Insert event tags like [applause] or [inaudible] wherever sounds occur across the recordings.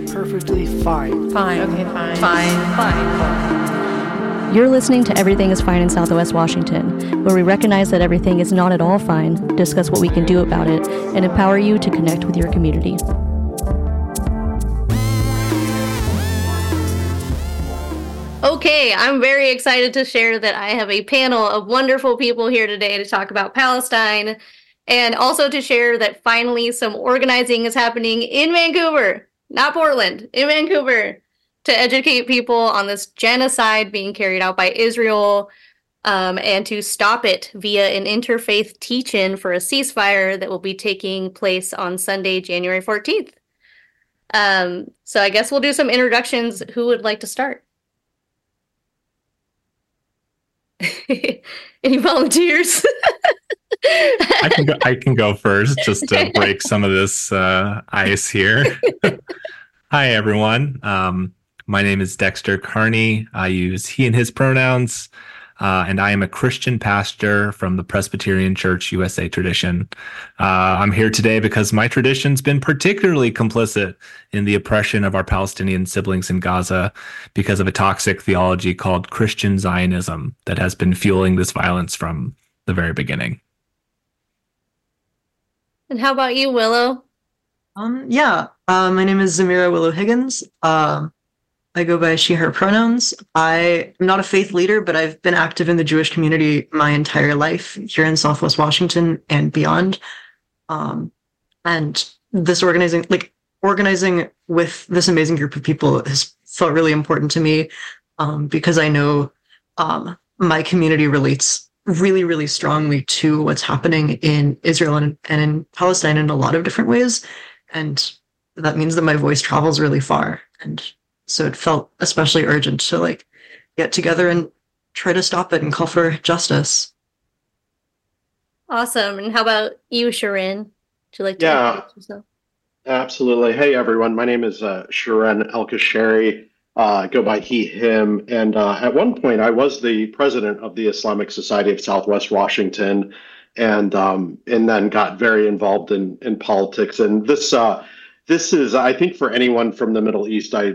say perfectly fine. Fine. Okay, fine. Fine. Fine. You're listening to Everything is Fine in Southwest Washington, where we recognize that everything is not at all fine, discuss what we can do about it, and empower you to connect with your community. Okay, I'm very excited to share that I have a panel of wonderful people here today to talk about Palestine and also to share that finally some organizing is happening in Vancouver, not Portland, in Vancouver, to educate people on this genocide being carried out by Israel um, and to stop it via an interfaith teach in for a ceasefire that will be taking place on Sunday, January 14th. Um, so I guess we'll do some introductions. Who would like to start? [laughs] Any volunteers? [laughs] [laughs] I can go, I can go first just to [laughs] break some of this uh, ice here. [laughs] Hi everyone. Um, my name is Dexter Kearny. I use he and his pronouns. Uh, and I am a Christian pastor from the Presbyterian Church USA tradition. Uh, I'm here today because my tradition's been particularly complicit in the oppression of our Palestinian siblings in Gaza because of a toxic theology called Christian Zionism that has been fueling this violence from the very beginning. And how about you, Willow? Um, yeah, uh, my name is Zemirah Willow Higgins. Um, I go by she, her pronouns. I am not a faith leader, but I've been active in the Jewish community my entire life here in Southwest Washington and beyond. Um, and this organizing, like organizing with this amazing group of people has felt really important to me um, because I know um, my community relates really, really strongly to what's happening in Israel and, and in Palestine in a lot of different ways. And that means that my voice travels really far. And so it felt especially urgent to like get together and try to stop it and call for justice. Awesome. And how about you, Shirin? Would you like to Yeah. introduce yourself? Absolutely. Hey, everyone. My name is uh, Shirin Elkoshairi. Uh, go by he, him. And uh, at one point, I was the president of the Islamic Society of Southwest Washington, and um, and then got very involved in in politics. And this uh, this is, I think, for anyone from the Middle East, I,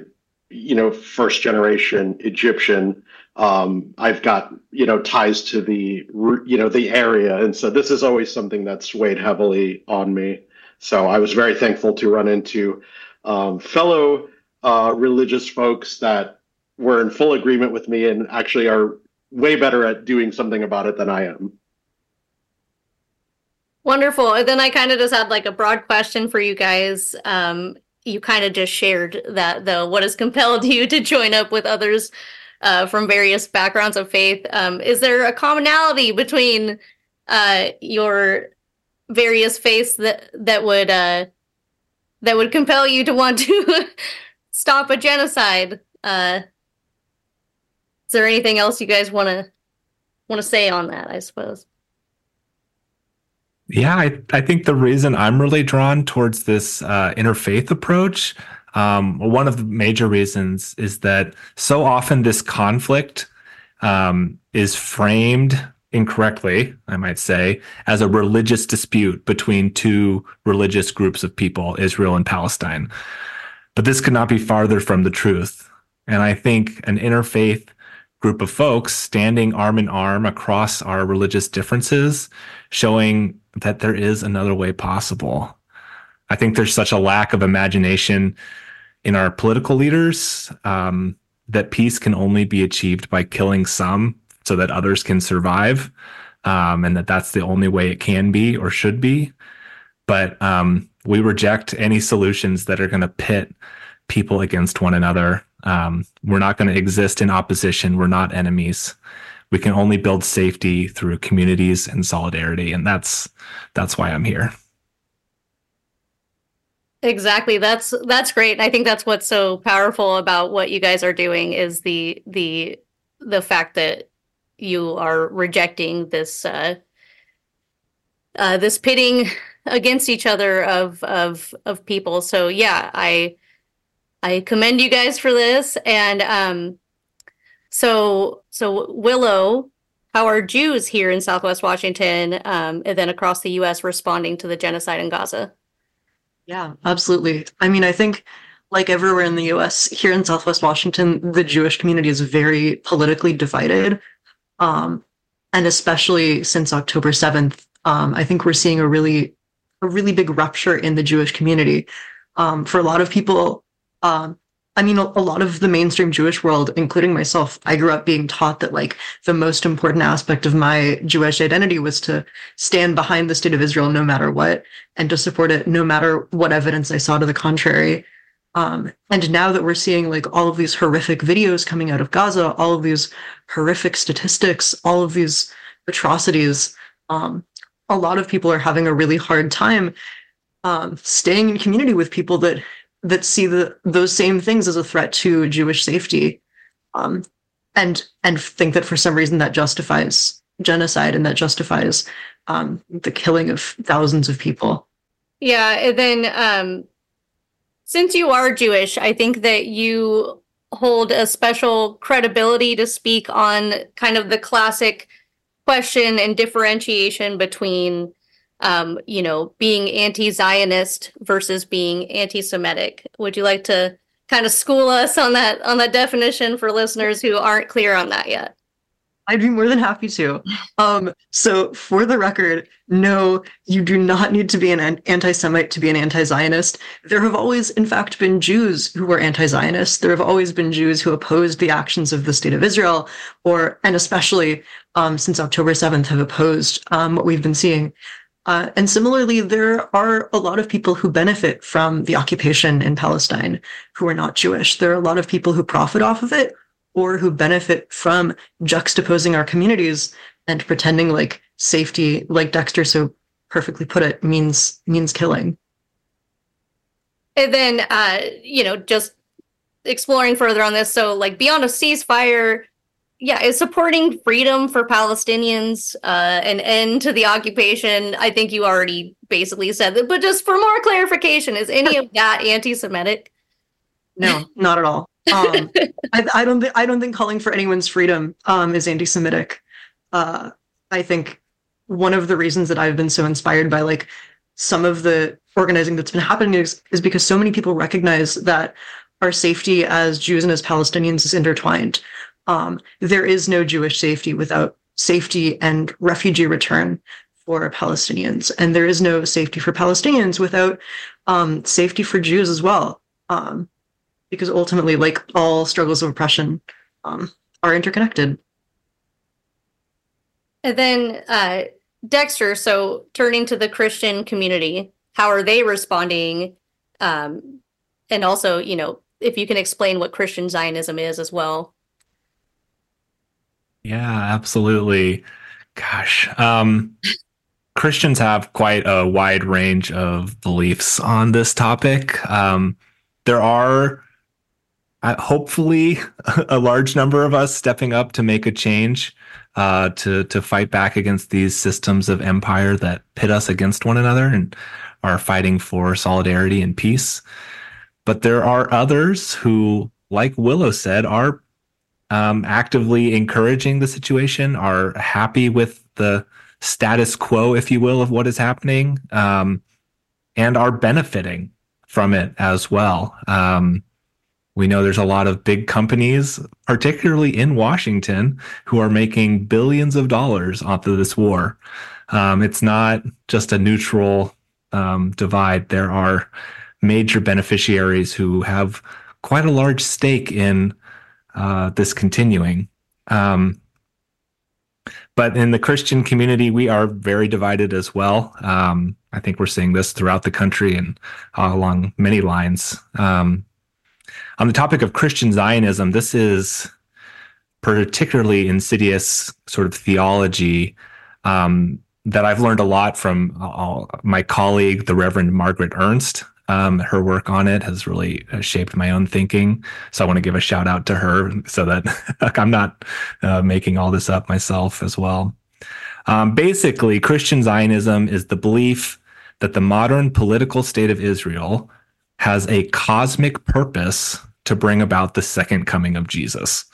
you know, first generation Egyptian. Um, I've got you know ties to the you know the area, and so this is always something that's weighed heavily on me. So I was very thankful to run into um, fellow uh, religious folks that were in full agreement with me and actually are way better at doing something about it than I am. Wonderful. And then I kind of just had like a broad question for you guys. Um, you kind of just shared that though. What has compelled [laughs] you to join up with others uh, from various backgrounds of faith? Um, is there a commonality between uh, your various faiths that that would uh, that would compel you to want to [laughs] stop a genocide? Uh, is there anything else you guys want to want to say on that? I suppose. Yeah, I, I think the reason I'm really drawn towards this uh, interfaith approach, um, one of the major reasons is that so often this conflict um, is framed incorrectly, I might say, as a religious dispute between two religious groups of people, Israel and Palestine. But this could not be farther from the truth. And I think an interfaith group of folks standing arm in arm across our religious differences, showing that there is another way possible. I think there's such a lack of imagination in our political leaders um, that peace can only be achieved by killing some so that others can survive, um, and that that's the only way it can be or should be. But um, we reject any solutions that are going to pit people against one another. Um, we're not going to exist in opposition. We're not enemies. We can only build safety through communities and solidarity, and that's that's why I'm here. Exactly. That's that's great. I think that's what's so powerful about what you guys are doing is the the the fact that you are rejecting this uh, uh, this pitting against each other of of of people. So yeah, I I commend you guys for this. And um, so so Willow, how are Jews here in Southwest Washington um, and then across the U.S. responding to the genocide in Gaza? Yeah, absolutely. I mean, I think like everywhere in the US, here in Southwest Washington, the Jewish community is very politically divided. Um, and especially since October 7th, um, I think we're seeing a really, a really big rupture in the Jewish community. Um, for a lot of people, um, I mean, a, lot of the mainstream Jewish world, including myself, I grew up being taught that like the most important aspect of my Jewish identity was to stand behind the state of Israel no matter what and to support it no matter what evidence I saw to the contrary. Um, and now that we're seeing like all of these horrific videos coming out of Gaza, all of these horrific statistics, all of these atrocities, um, a lot of people are having a really hard time um, staying in community with people that that see the those same things as a threat to Jewish safety, um, and and think that for some reason that justifies genocide and that justifies um, the killing of thousands of people. Yeah, and then um, since you are Jewish, I think that you hold a special credibility to speak on kind of the classic question and differentiation between um, you know, being anti-Zionist versus being anti-Semitic. Would you like to kind of school us on that on that definition for listeners who aren't clear on that yet? I'd be more than happy to. Um, so, for the record, no, you do not need to be an anti Semite to be an anti Zionist. There have always, in fact, been Jews who were anti Zionist. There have always been Jews who opposed the actions of the state of Israel, or, and especially um, since October 7th, have opposed um, what we've been seeing. Uh, and similarly, there are a lot of people who benefit from the occupation in Palestine who are not Jewish. There are a lot of people who profit off of it or who benefit from juxtaposing our communities and pretending like safety, like Dexter so perfectly put it, means means killing. And then, uh, you know, just exploring further on this. So, like, beyond a ceasefire, yeah, is supporting freedom for Palestinians, uh, an end to the occupation. I think you already basically said that, but just for more clarification, is any of that anti-Semitic? No, not at all. Um, [laughs] I, I, don't. Th- I don't think calling for anyone's freedom um, is anti-Semitic. Uh, I think one of the reasons that I've been so inspired by like some of the organizing that's been happening is, is because so many people recognize that our safety as Jews and as Palestinians is intertwined um, there is no Jewish safety without safety and refugee return for Palestinians. And there is no safety for Palestinians without um, safety for Jews as well. Um, because ultimately, like all struggles of oppression, um, are interconnected. And then, uh, Dexter, so turning to the Christian community, how are they responding? Um, and also, you know, if you can explain what Christian Zionism is as well. Yeah, absolutely. Gosh, um, Christians have quite a wide range of beliefs on this topic. Um, there are uh, hopefully [laughs] a large number of us stepping up to make a change uh, to to fight back against these systems of empire that pit us against one another and are fighting for solidarity and peace. But there are others who, like Willow said, are um, actively encouraging the situation, are happy with the status quo, if you will, of what is happening, um, and are benefiting from it as well. Um, we know there's a lot of big companies, particularly in Washington, who are making billions of dollars off of this war. Um, it's not just a neutral um, divide. There are major beneficiaries who have quite a large stake in uh, this continuing. Um, but in the Christian community, we are very divided as well. Um, I think we're seeing this throughout the country and uh, along many lines. Um, on the topic of Christian Zionism, this is particularly insidious sort of theology um, that I've learned a lot from uh, my colleague, the Reverend Margaret Ernst, um, her work on it has really uh, shaped my own thinking. So I want to give a shout out to her so that [laughs] I'm not uh, making all this up myself as well. Um, basically, Christian Zionism is the belief that the modern political state of Israel has a cosmic purpose to bring about the second coming of Jesus.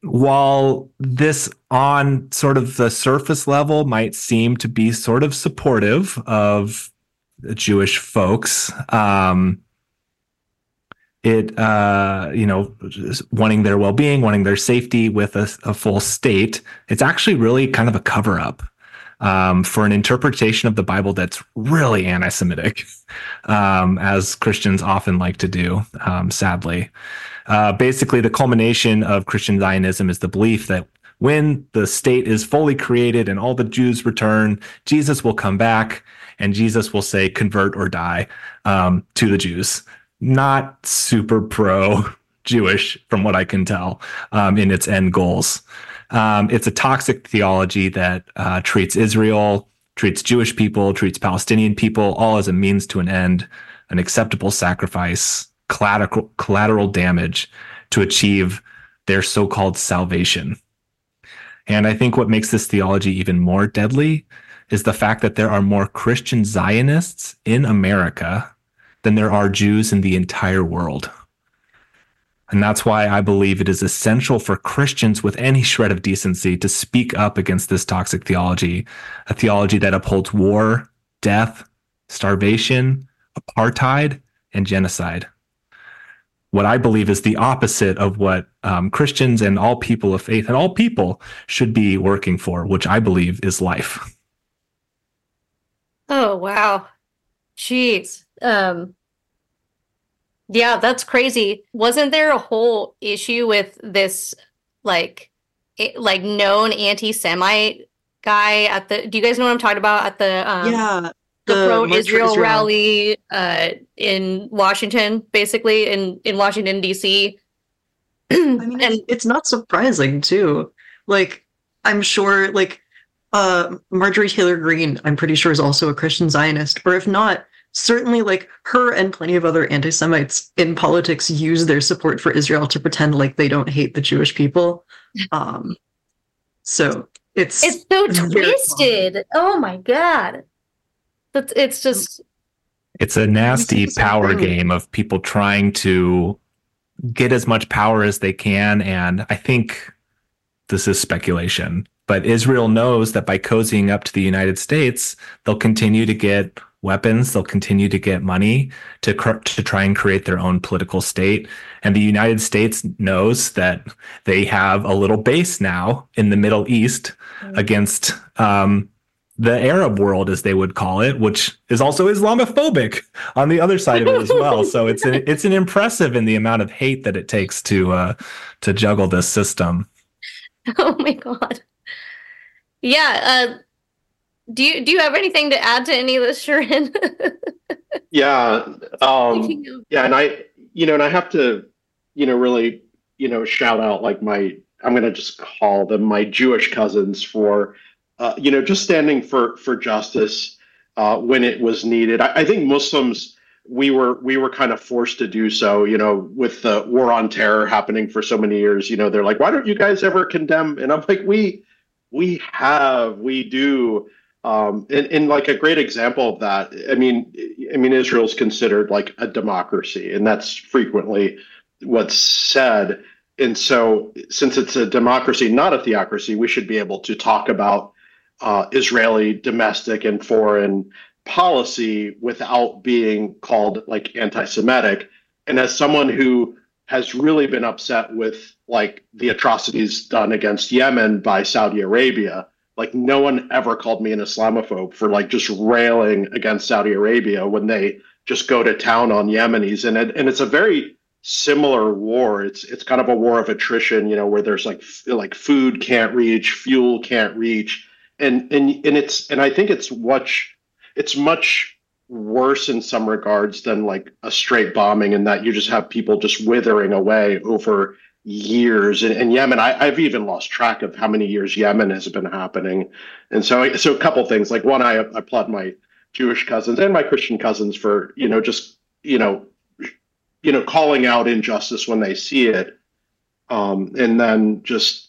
While this, on sort of the surface level, might seem to be sort of supportive of Jewish folks. Um, it uh, you know wanting their well-being wanting their safety with a, a full state it's actually really kind of a cover-up um, for an interpretation of the bible that's really anti-semitic [laughs] um, as christians often like to do um, sadly uh, basically the culmination of christian zionism is the belief that when the state is fully created and all the jews return jesus will come back and jesus will say convert or die um, to the jews not super pro Jewish, from what I can tell, um, in its end goals. Um, it's a toxic theology that uh, treats Israel, treats Jewish people, treats Palestinian people all as a means to an end, an acceptable sacrifice, collateral, collateral damage to achieve their so called salvation. And I think what makes this theology even more deadly is the fact that there are more Christian Zionists in America than there are Jews in the entire world. And that's why I believe it is essential for Christians with any shred of decency to speak up against this toxic theology, a theology that upholds war, death, starvation, apartheid, and genocide. What I believe is the opposite of what um, Christians and all people of faith and all people should be working for, which I believe is life. Oh, wow. Jeez. Um, yeah, that's crazy. Wasn't there a whole issue with this, like, it, like known anti-Semite guy at the? Do you guys know what I'm talking about? At the um, yeah, the, the pro-Israel Israel. rally uh, in Washington, basically in in Washington D.C. I mean, [clears throat] and it's, it's not surprising too. Like, I'm sure, like, uh, Marjorie Taylor Greene, I'm pretty sure is also a Christian Zionist, or if not, certainly like her and plenty of other anti-Semites in politics use their support for Israel to pretend like they don't hate the Jewish people. Um, so it's it's so It's very twisted. Oh my god, that's it's just It's a nasty the same power thing. game of people trying to get as much power as they can. And I think this is speculation, but Israel knows that by cozying up to the United States, they'll continue to get weapons, they'll continue to get money to cr- to try and create their own political state. And the United States knows that they have a little base now in the Middle East against um, the Arab world, as they would call it, which is also Islamophobic on the other side of it as well. So [laughs] it's an it's an impressive in the amount of hate that it takes to uh, to juggle this system. oh my god. Yeah. Uh, do you do you have anything to add to any of this, Shirin? [laughs] Yeah. Um, yeah, and I, you know, and I have to, you know, really, you know, shout out like my, I'm gonna just call them my Jewish cousins for, uh, you know, just standing for for justice uh, when it was needed. I, I think Muslims, we were we were kind of forced to do so. You know, with the war on terror happening for so many years. You know, they're like, why don't you guys ever condemn? And I'm like, we we have, we do. Um, and, and like a great example of that, I mean, I mean, Israel's considered like a democracy, and that's frequently what's said. And so, since it's a democracy, not a theocracy, we should be able to talk about uh, Israeli domestic and foreign policy without being called like anti-Semitic. And as someone who has really been upset with like the atrocities done against Yemen by Saudi Arabia, like no one ever called me an Islamophobe for like just railing against Saudi Arabia when they just go to town on Yemenis, and it, and it's a very similar war. It's it's kind of a war of attrition, you know, where there's like like food can't reach, fuel can't reach, and and and it's and I think it's much it's much worse in some regards than like a straight bombing, in that you just have people just withering away over years in Yemen. I, I've even lost track of how many years Yemen has been happening. And so, so a couple things. Like one, I, I applaud my Jewish cousins and my Christian cousins for you know just you know you know calling out injustice when they see it, um, and then just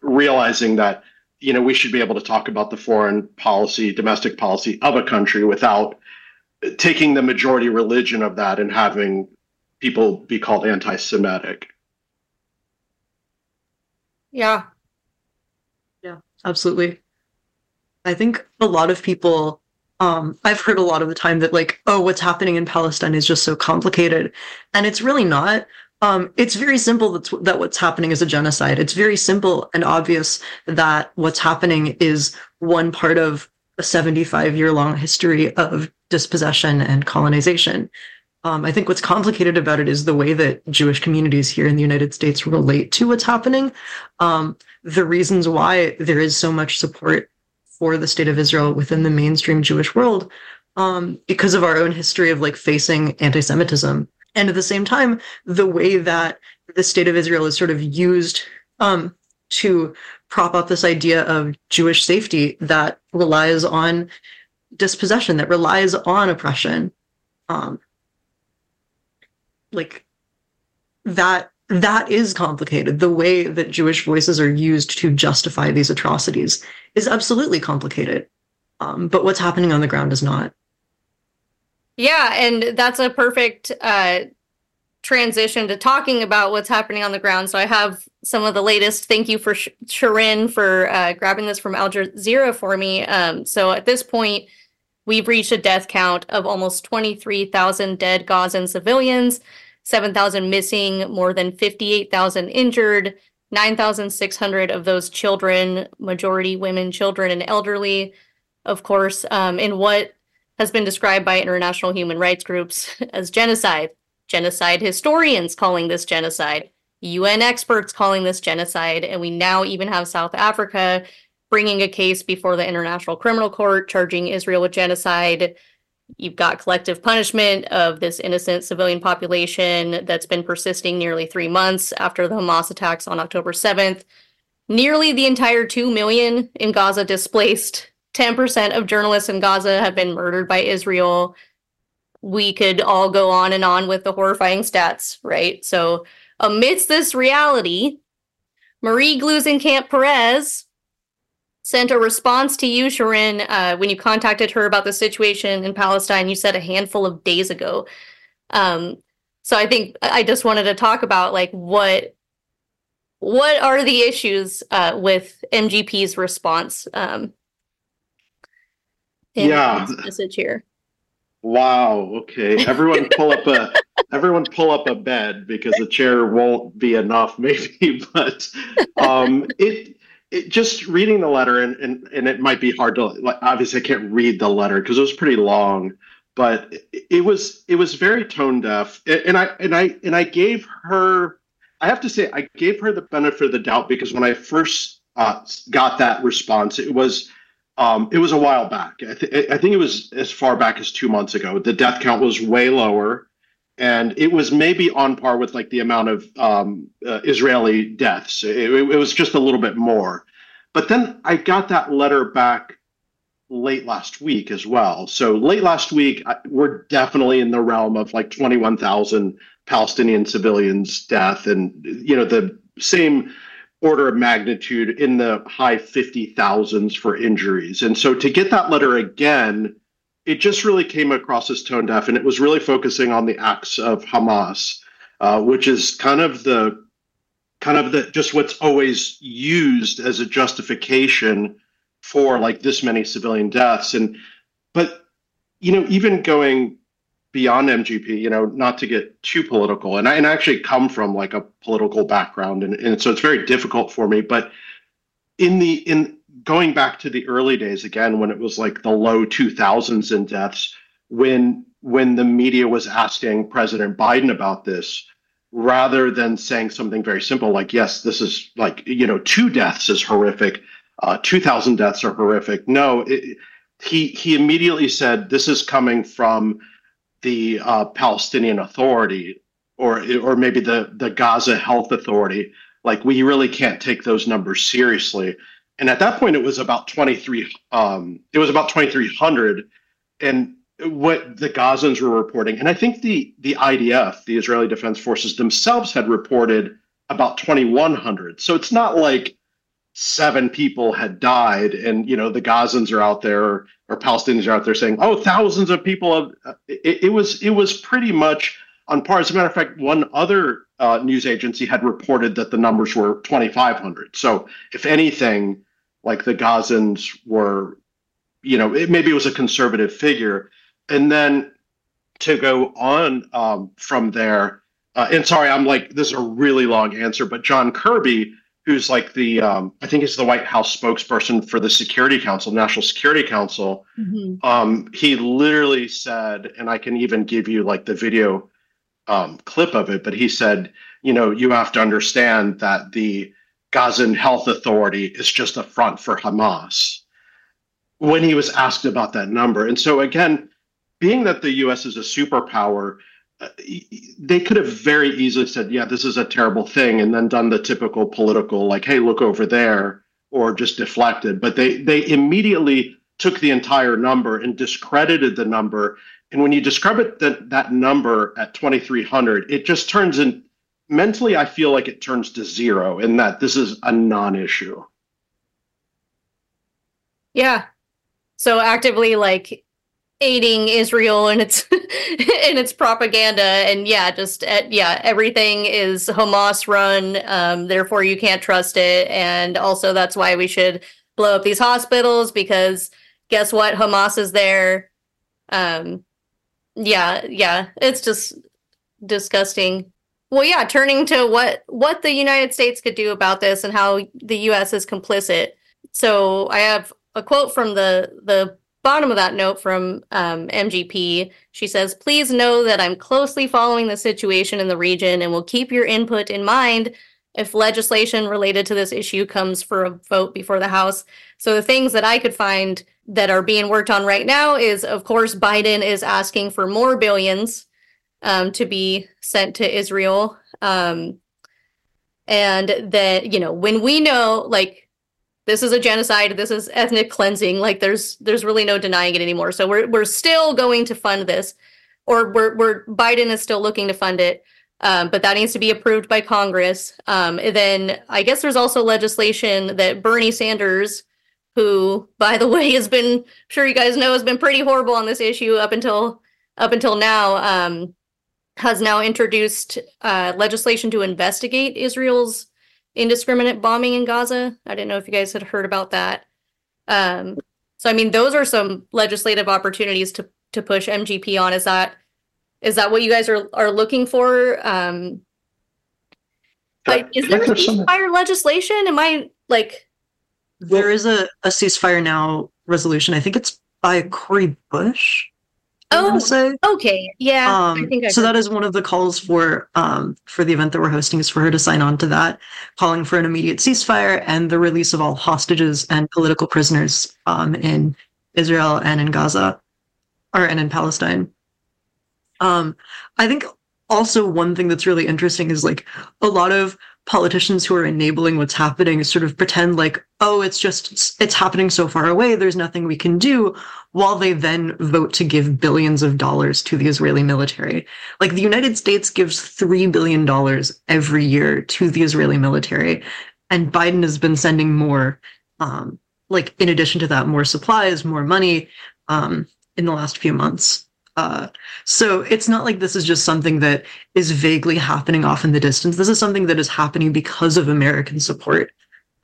realizing that you know we should be able to talk about the foreign policy, domestic policy of a country without taking the majority religion of that and having people be called anti-Semitic. yeah. Yeah, absolutely. I think a lot of people um, I've heard a lot of the time that like, oh, what's happening in Palestine is just so complicated, and it's really not. Um, it's very simple that, that what's happening is a genocide. It's very simple and obvious that what's happening is one part of a 75 year long history of dispossession and colonization. Um, I think what's complicated about it is the way that Jewish communities here in the United States relate to what's happening. Um, the reasons why there is so much support for the state of Israel within the mainstream Jewish world um, because of our own history of like facing anti-Semitism, and at the same time, the way that the state of Israel is sort of used um, to prop up this idea of Jewish safety that relies on dispossession, that relies on oppression, um, like that that is complicated. The way that Jewish voices are used to justify these atrocities is absolutely complicated. Um, but what's happening on the ground is not. Yeah, and that's a perfect uh, transition to talking about what's happening on the ground. So I have some of the latest. Thank you for Sh- for uh, grabbing this from Al Jazeera for me. Um, so at this point, we've reached a death count of almost 23,000 dead Gazan civilians. 7,000 missing, more than 58,000 injured, 9,600 of those children, majority women, children, and elderly, of course, um, in what has been described by international human rights groups [laughs] as genocide. Genocide historians calling this genocide, UN experts calling this genocide, and we now even have South Africa bringing a case before the International Criminal Court charging Israel with genocide You've got collective punishment of this innocent civilian population that's been persisting nearly three months after the Hamas attacks on October 7th. Nearly the entire 2 million in Gaza displaced. 10% of journalists in Gaza have been murdered by Israel. We could all go on and on with the horrifying stats, right? So, amidst this reality, Marie Gluesenkamp Perez, sent a response to you, Shirin, uh, when you contacted her about the situation in Palestine. You said a handful of days ago. Um, so I think I just wanted to talk about like what what are the issues uh, with MGP's response? Um, yeah, message here. Wow. Okay. Everyone pull up a [laughs] everyone pull up a bed because the chair won't be enough, [laughs] maybe. But um, it it, just reading the letter and, and and it might be hard to like obviously I can't read the letter because it was pretty long but it, it was it was very tone deaf and I and I and I gave her I have to say I gave her the benefit of the doubt because when I first uh, got that response it was um, it was a while back. I, th- I think it was as far back as two months ago. The death count was way lower and it was maybe on par with like the amount of um, uh, Israeli deaths. It, it, was just a little bit more. But then I got that letter back late last week as well. So late last week, we're definitely in the realm of like 21,000 Palestinian civilians death, and you know the same order of magnitude in the high 50,000s for injuries. And so to get that letter again it just really came across as tone deaf, and it was really focusing on the acts of Hamas, uh, which is kind of the kind of the just what's always used as a justification for like this many civilian deaths. And but you know even going beyond mgp you know not to get too political and i and I actually come from like a political background and, and so it's very difficult for me but in the in going back to the early days again when it was like the low 2000s in deaths when when the media was asking president biden about this rather than saying something very simple like yes this is like you know two deaths is horrific uh, 2000 deaths are horrific. No it, he he immediately said this is coming from the uh, palestinian authority or or maybe the the gaza health authority. Like we really can't take those numbers seriously and at that point it was about 23 um, it was about 2300 and what the gazans were reporting and i think the the idf the israeli defense forces themselves had reported about 2100 so it's not like seven people had died and you know the gazans are out there or palestinians are out there saying oh thousands of people have, it, it was it was pretty much on par. As a matter of fact one other uh, news agency had reported that the numbers were 2500 so if anything like the Gazans were you know, it, maybe it was a conservative figure. And then to go on um, from there, uh, and sorry, I'm like, this is a really long answer, but John Kirby, who's like the, um, I think he's the White House spokesperson for the Security Council, National Security Council, Mhm. um, he literally said, and I can even give you like the video um, clip of it, but he said, you know, you have to understand that the Gazan Health Authority is just a front for Hamas when he was asked about that number. And so, again, being that the US is a superpower, uh, they could have very easily said, yeah, this is a terrible thing, and then done the typical political, like, hey, look over there, or just deflected. But they, they immediately took the entire number and discredited the number. And when you discredit that, that number at 2,300, it just turns in mentally, I feel like it turns to zero in that this is a non issue. Yeah. So actively like aiding Israel and its [laughs] in its propaganda and yeah, just uh, yeah, everything is Hamas run um therefore you can't trust it and also that's why we should blow up these hospitals because guess what Hamas is there. Um yeah, yeah, it's just disgusting. Well, yeah, turning to what what the United States could do about this and how the US is complicit. So, I have a quote from the the bottom of that note from um, MGP. She says, "Please know that I'm closely following the situation in the region and will keep your input in mind if legislation related to this issue comes for a vote before the House." So the things that I could find that are being worked on right now is, of course, Biden is asking for more billions um, to be sent to Israel. Um, and that, you know, when we know, like, this is a genocide this is ethnic cleansing like there's there's really no denying it anymore so we're we're still going to fund this or we're we're biden is still looking to fund it um, but that needs to be approved by congress um, then i guess there's also legislation that bernie sanders who by the [laughs] way has been I'm sure you guys know has been pretty horrible on this issue up until up until now um, has now introduced uh, legislation to investigate israel's indiscriminate bombing in Gaza. I didn't know if you guys had heard about that. Um, so I mean, those are some legislative opportunities to to push MGP on. Is that is that what you guys are are looking for? Um, like, is there throw something- ceasefire legislation? Am I like? There is a, a ceasefire now resolution. I think it's by Cori Bush. Oh, say. okay, yeah. Um, so that is one of the calls for um, for the event that we're hosting is for her to sign on to that, calling for an immediate ceasefire and the release of all hostages and political prisoners um, in Israel and in Gaza, or and in Palestine. Um, I think also one thing that's really interesting is like a lot of politicians who are enabling what's happening sort of pretend like oh it's just it's, happening so far away there's nothing we can do while they then vote to give billions of dollars to the Israeli military. Like the United States gives $3 billion every year to the Israeli military, and Biden has been sending more, um, like in addition to that, more supplies, more money um, in the last few months. Uh, so it's not like this is just something that is vaguely happening off in the distance. This is something that is happening because of American support.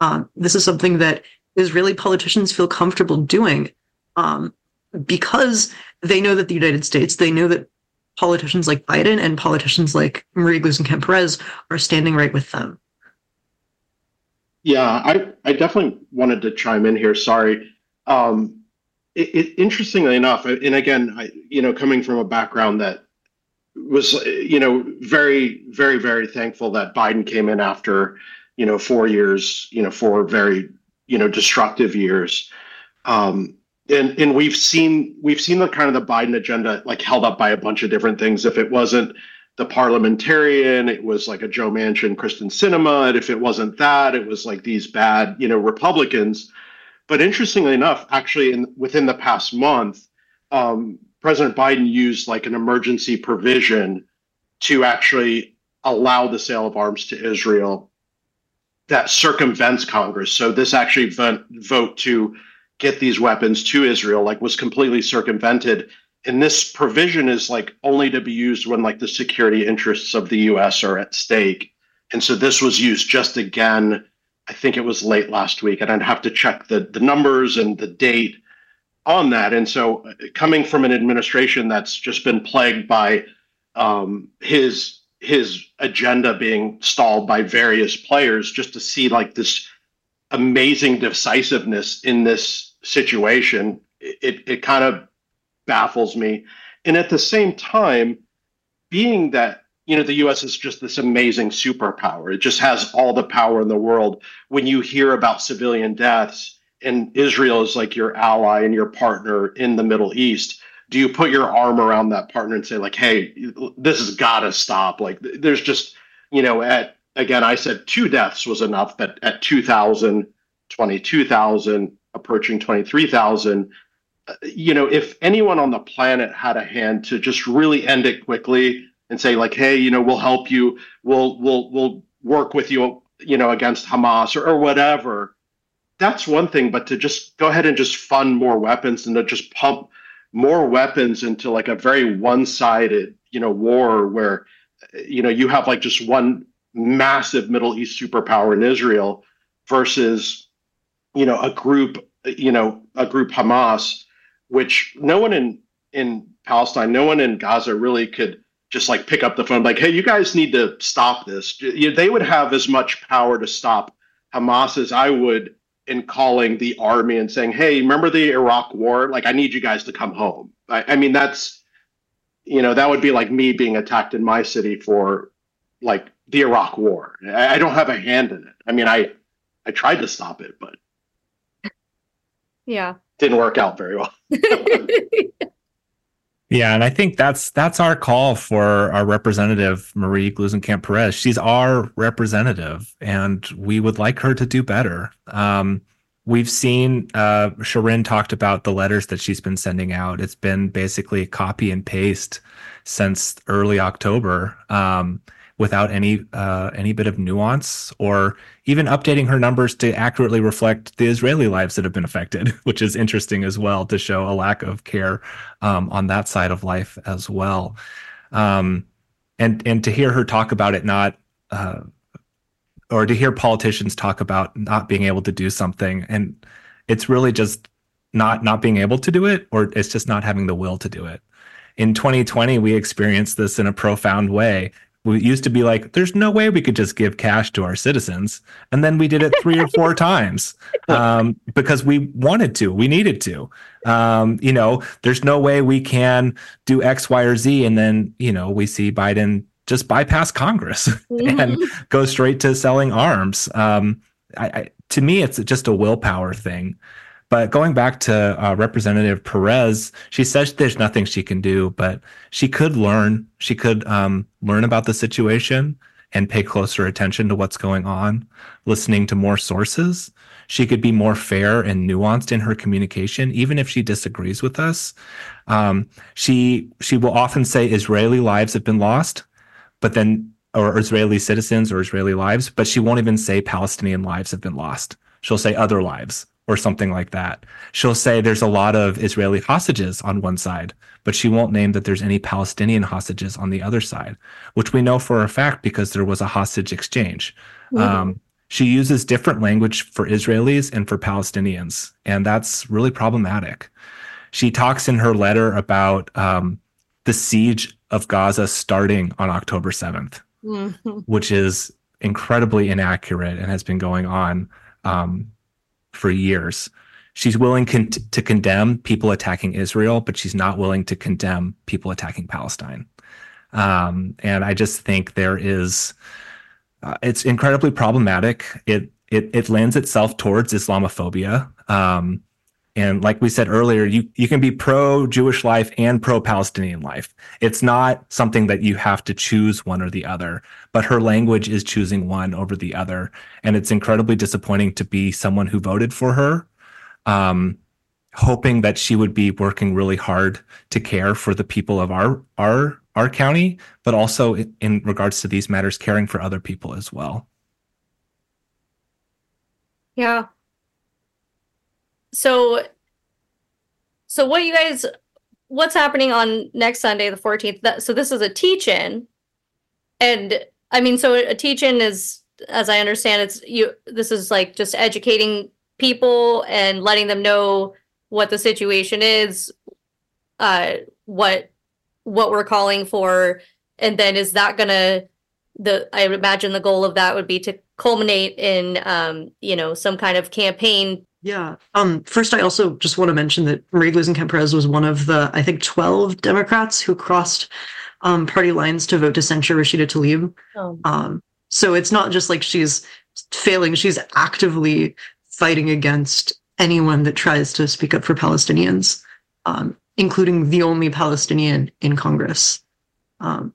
Um, this is something that Israeli politicians feel comfortable doing um, because they know that the United States, they know that politicians like Biden and politicians like Marie Gluesenkamp Perez are standing right with them. Yeah, I, I definitely wanted to chime in here. Sorry. Um, it, it, interestingly enough, and again, I, you know, coming from a background that was, you know, very, very, very thankful that Biden came in after, you know, four years, you know, four very, you know, destructive years. Um, and and we've seen we've seen the kind of the Biden agenda like held up by a bunch of different things. If it wasn't the parliamentarian, it was like a Joe Manchin, Kyrsten Sinema. And if it wasn't that, it was like these bad, you know, Republicans. But interestingly enough, actually, in within the past month, um, President Biden used like an emergency provision to actually allow the sale of arms to Israel that circumvents Congress. So this actually vote, to get these weapons to Israel like was completely circumvented. And this provision is like only to be used when like the security interests of the US are at stake. And so this was used just again, I think it was late last week, and I'd have to check the, the numbers and the date. on that. And so, uh, coming from an administration that's just been plagued by um, his his agenda being stalled by various players, just to see like this amazing decisiveness in this situation, it it kind of baffles me. And at the same time, being that you know the US is just this amazing superpower. It just has all the power in the world. When you hear about civilian deaths and Israel is like your ally and your partner in the Middle East, do you put your arm around that partner and say like, "Hey, this has got to stop." Like there's just, you know, at again, I said two deaths was enough, but at 2000, 22,000, approaching 23,000, uh, you know, if anyone on the planet had a hand to just really end it quickly and say like, "Hey, you know, we'll help you. We'll we'll we'll work with you, you know, against Hamas or, or whatever." That's one thing, but to just go ahead and just fund more weapons and to just pump more weapons into like a very one-sided, you know, war where you know you have like just one massive Middle East superpower in Israel versus you know a group, you know, a group Hamas, which no one in in Palestine, no one in Gaza really could just like pick up the phone like hey you guys need to stop this. They would have as much power to stop hamas as i would in calling the army and saying hey remember the iraq war? Like i need you guys to come home. I, I mean that's you know that would be like me being attacked in my city for like the iraq war. I, I don't have a hand in it. I mean i i tried to stop it but yeah. didn't work out very well [laughs] [laughs] Yeah, and I think that's that's our call for our representative Marie Gluesenkamp Perez. She's our representative, and we would like her to do better. Um, we've seen uh, talked about the letters that she's been sending out. It's been basically copy and paste since early October. Um, without any uh, any bit of nuance or even updating her numbers to accurately reflect the Israeli lives that have been affected, [laughs] which is interesting as well to show a lack of care um, on that side of life as well. Um, and and to hear her talk about it not uh, or to hear politicians talk about not being able to do something and it's really just not not being able to do it or it's just not having the will to do it in 2020 we experienced this in a profound way we used to be like, there's no way we could just give cash to our citizens. And then we did it three or four [laughs] times um, because we wanted to, we needed to. Um, you know, there's no way we can do X, Y, or Z. And then, you know, we see Biden just bypass Congress mm-hmm. [laughs] and go straight to selling arms. Um, I, I, to me, it's just a willpower thing. But going back to uh, Representative Perez, she says there's nothing she can do, but she could learn. She could um, learn about the situation and pay closer attention to what's going on, listening to more sources. She could be more fair and nuanced in her communication, even if she disagrees with us. Um, she she will often say Israeli lives have been lost, but then or Israeli citizens or Israeli lives, but she won't even say Palestinian lives have been lost. She'll say other lives or something like that. She'll say there's a lot of Israeli hostages on one side, but she won't name that there's any Palestinian hostages on the other side, which we know for a fact because there was a hostage exchange. Mm-hmm. Um, she uses different language for Israelis and for Palestinians, and that's really problematic. She talks in her letter about um, the siege of Gaza starting on October 7th, mm-hmm. which is incredibly inaccurate and has been going on um, for years. She's willing con- to condemn people attacking Israel, but she's not willing to condemn people attacking Palestine. Um, and I just think there is, uh, it's incredibly problematic. It it it lends itself towards Islamophobia. Um, and like we said earlier, you, you can be pro Jewish life and pro Palestinian life. It's not something that you have to choose one or the other, but her language is choosing one over the other. And it's incredibly disappointing to be someone who voted for her, um, hoping that she would be working really hard to care for the people of our, our, our county, but also in regards to these matters, caring for other people as well. Yeah, so so what you guys what's happening on next Sunday the 14th that, so this is a teach-in. And I mean so a teach-in is as I understand it's you this is like just educating people and letting them know what the situation is, uh, what what we're calling for, and then is that gonna the I imagine the goal of that would be to culminate in um, you know some kind of campaign Yeah. Um, first, I also just want to mention that Marie Gluesenkamp Perez was one of the, I think, 12 Democrats who crossed um, party lines to vote to censure Rashida Tlaib. Oh. Um, so it's not just like she's failing, she's actively fighting against anyone that tries to speak up for Palestinians, um, including the only Palestinian in Congress. Um,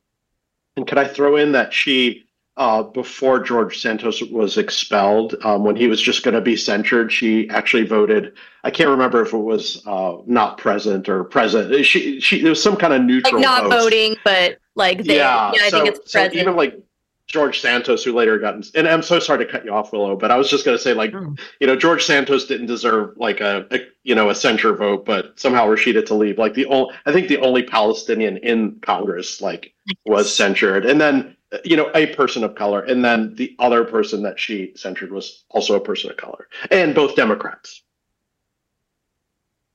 And can I throw in that she, uh, before George Santos was expelled, um, when he was just going to be censured, she actually voted. I can't remember if it was uh, not present or present. She, she, there was some kind of like neutral. not vote. voting, but like they, yeah, yeah, I so, think it's so present. even like George Santos, who later got, and I'm so sorry to cut you off, Willow, but I was just going to say, like, Oh. you know, George Santos didn't deserve like a, a, you know, a censure vote, but somehow Rashida Tlaib, like the only, I think the only Palestinian in Congress, like, was censured, and then you know, a person of color, and then the other person that she censured was also a person of color, and both Democrats.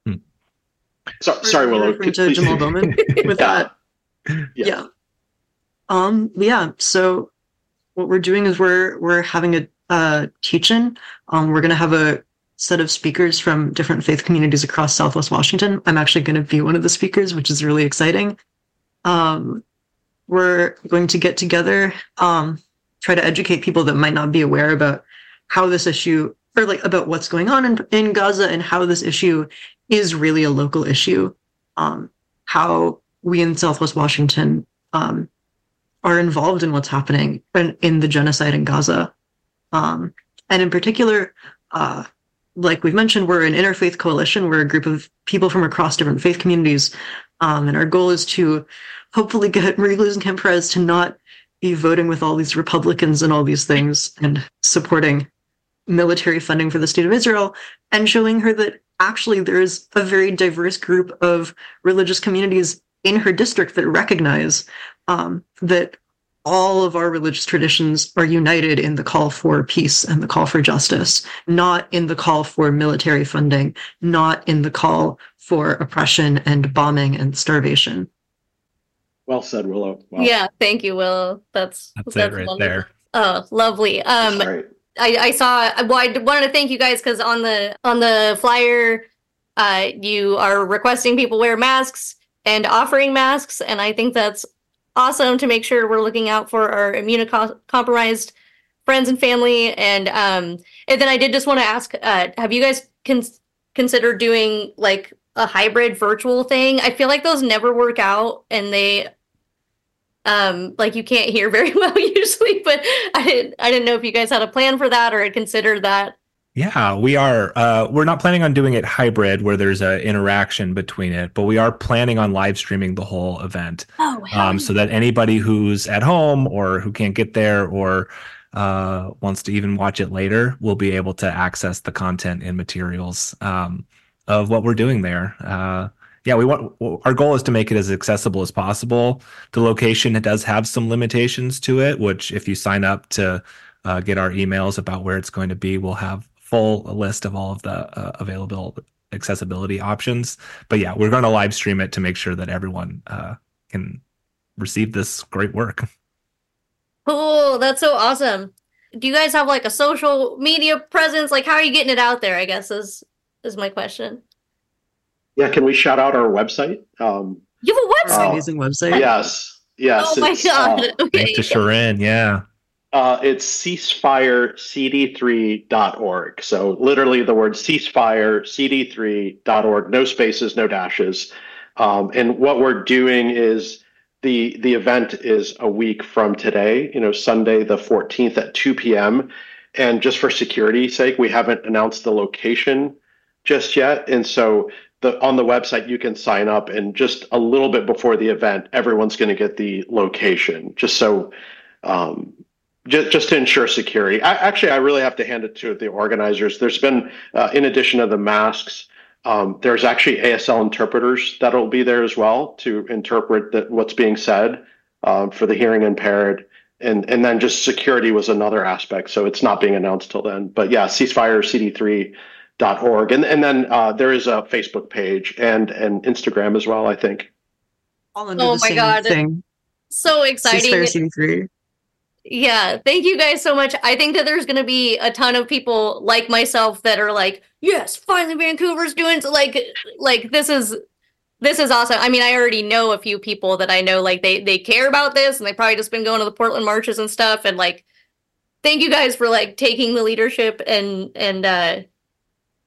Hmm. So, sorry, Willow. referring to please- Jamal Bowman with Yeah. that. [laughs] Yeah. yeah. Um. Yeah. So what we're doing is we're we're having a uh, teach-in. Um. We're gonna have a set of speakers from different faith communities across Southwest Washington. I'm actually going to be one of the speakers, which is really exciting. Um. We're going to get together. Um. Try to educate people that might not be aware about how this issue or like about what's going on in, in Gaza and how this issue is really a local issue. Um, how we in Southwest Washington um, are involved in what's happening in, in the genocide in Gaza. Um, and in particular, uh, like we've mentioned, we're an interfaith coalition. We're a group of people from across different faith communities. Um, and our goal is to hopefully get [laughs] Marie Gluesenkamp Perez to not be voting with all these Republicans and all these things and supporting military funding for the state of Israel and showing her that actually there is a very diverse group of religious communities in her district that recognize um, that all of our religious traditions are united in the call for peace and the call for justice, not in the call for military funding, not in the call for oppression and bombing and starvation. Well said, Willow. Wow. Yeah, thank you, Will. That's That's, it right wonderful. there. Oh, lovely. Um, I, I saw. Well, I wanted to thank you guys because on the on the flyer, uh, you are requesting people wear masks and offering masks, and I think that's awesome to make sure we're looking out for our immunocompromised friends and family. And um, and then I did just want to ask, uh, have you guys cons- considered doing like a hybrid virtual thing? I feel like those never work out, and they um like you can't hear very [laughs] well usually but i didn't i didn't know if you guys had a plan for that or had considered that Yeah, we are. Uh, we're not planning on doing it hybrid where there's an interaction between it, but we are planning on live streaming the whole event. oh um, so that anybody who's at home or who can't get there or uh, wants to even watch it later will be able to access the content and materials um, of what we're doing there. Uh, yeah, we want our goal is to make it as accessible as possible. The location it does have some limitations to it, which if you sign up to uh, get our emails about where it's going to be, we'll have full list of all of the uh, available accessibility options. But yeah, we're going to live stream it to make sure that everyone uh, can receive this great work. [laughs] cool that's so awesome do you guys have like a social media presence like how are you getting it out there i guess is is my question Yeah, can we shout out our website? Um, you have a website Oh. amazing website. yes, yes. oh my it's, god uh, okay Thanks to Shirin. Yeah. Uh, it's ceasefirecd3.org. So literally the word ceasefirecd3.org, no spaces, no dashes. Um, and what we're doing is the the event is a week from today, you know, Sunday the 14th at 2 p.m. And just for security's sake, we haven't announced the location just yet. And so the on the website you can sign up and just a little bit before the event, everyone's going to get the location just so um, just, just to ensure security. I, actually, I really have to hand it to the organizers. There's been, uh, in addition to the masks, um, there's actually ASL interpreters that'll be there as well to interpret that what's being said um, for the hearing impaired. And, and then just security was another aspect. So it's not being announced till then. But yeah, dot org and and then uh, there is a facebook page and and instagram as well i think All under Oh the my same God. thing. So exciting. CD3. Yeah, thank you guys so much. I think that there's going to be a ton of people like myself that are like, "Yes, finally Vancouver's doing so like like this is this is awesome." I mean, I already know a few people that I know like they they care about this and they probably just been going to the Portland marches and stuff and like thank you guys for like taking the leadership and and uh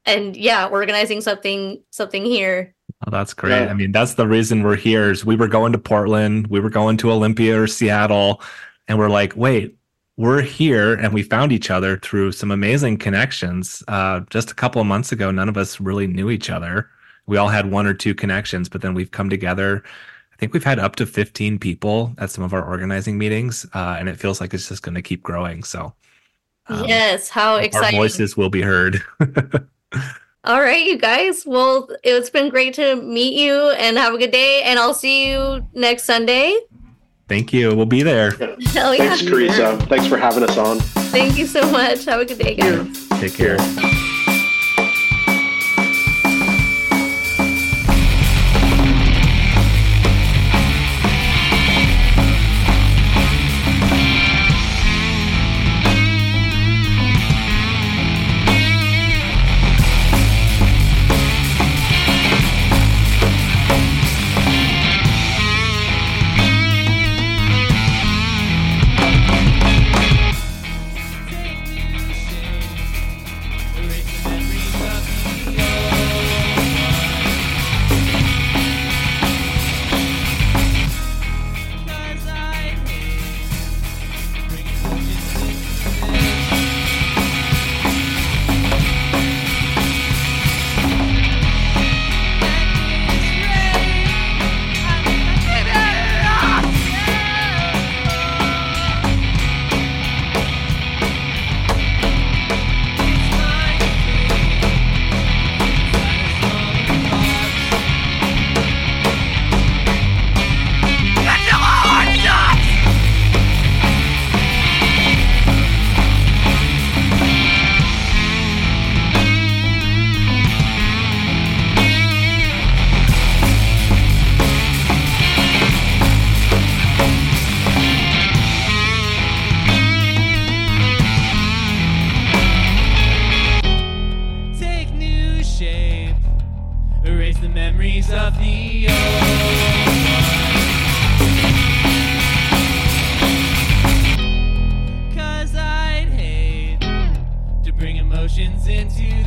and yeah, organizing something something here. Oh, that's great. Yeah. I mean, that's the reason we're here. Is we were going to Portland, we were going to Olympia or Seattle, and we're like, wait, we're here, and we found each other through some amazing connections. Uh, just a couple of months ago, none of us really knew each other. We all had one or two connections, but then we've come together. I think we've had up to 15 people at some of our organizing meetings, uh, and it feels like it's just going to keep growing. So, um, yes, how our exciting. voices will be heard. [laughs] All right, you guys. Well, it's been great to meet you and have a good day. And I'll see you next Sunday. Thank you. We'll be there. Hell yeah. thanks Karissa thanks for having us on Thank you so much. Have a good day, guys. Take care. you.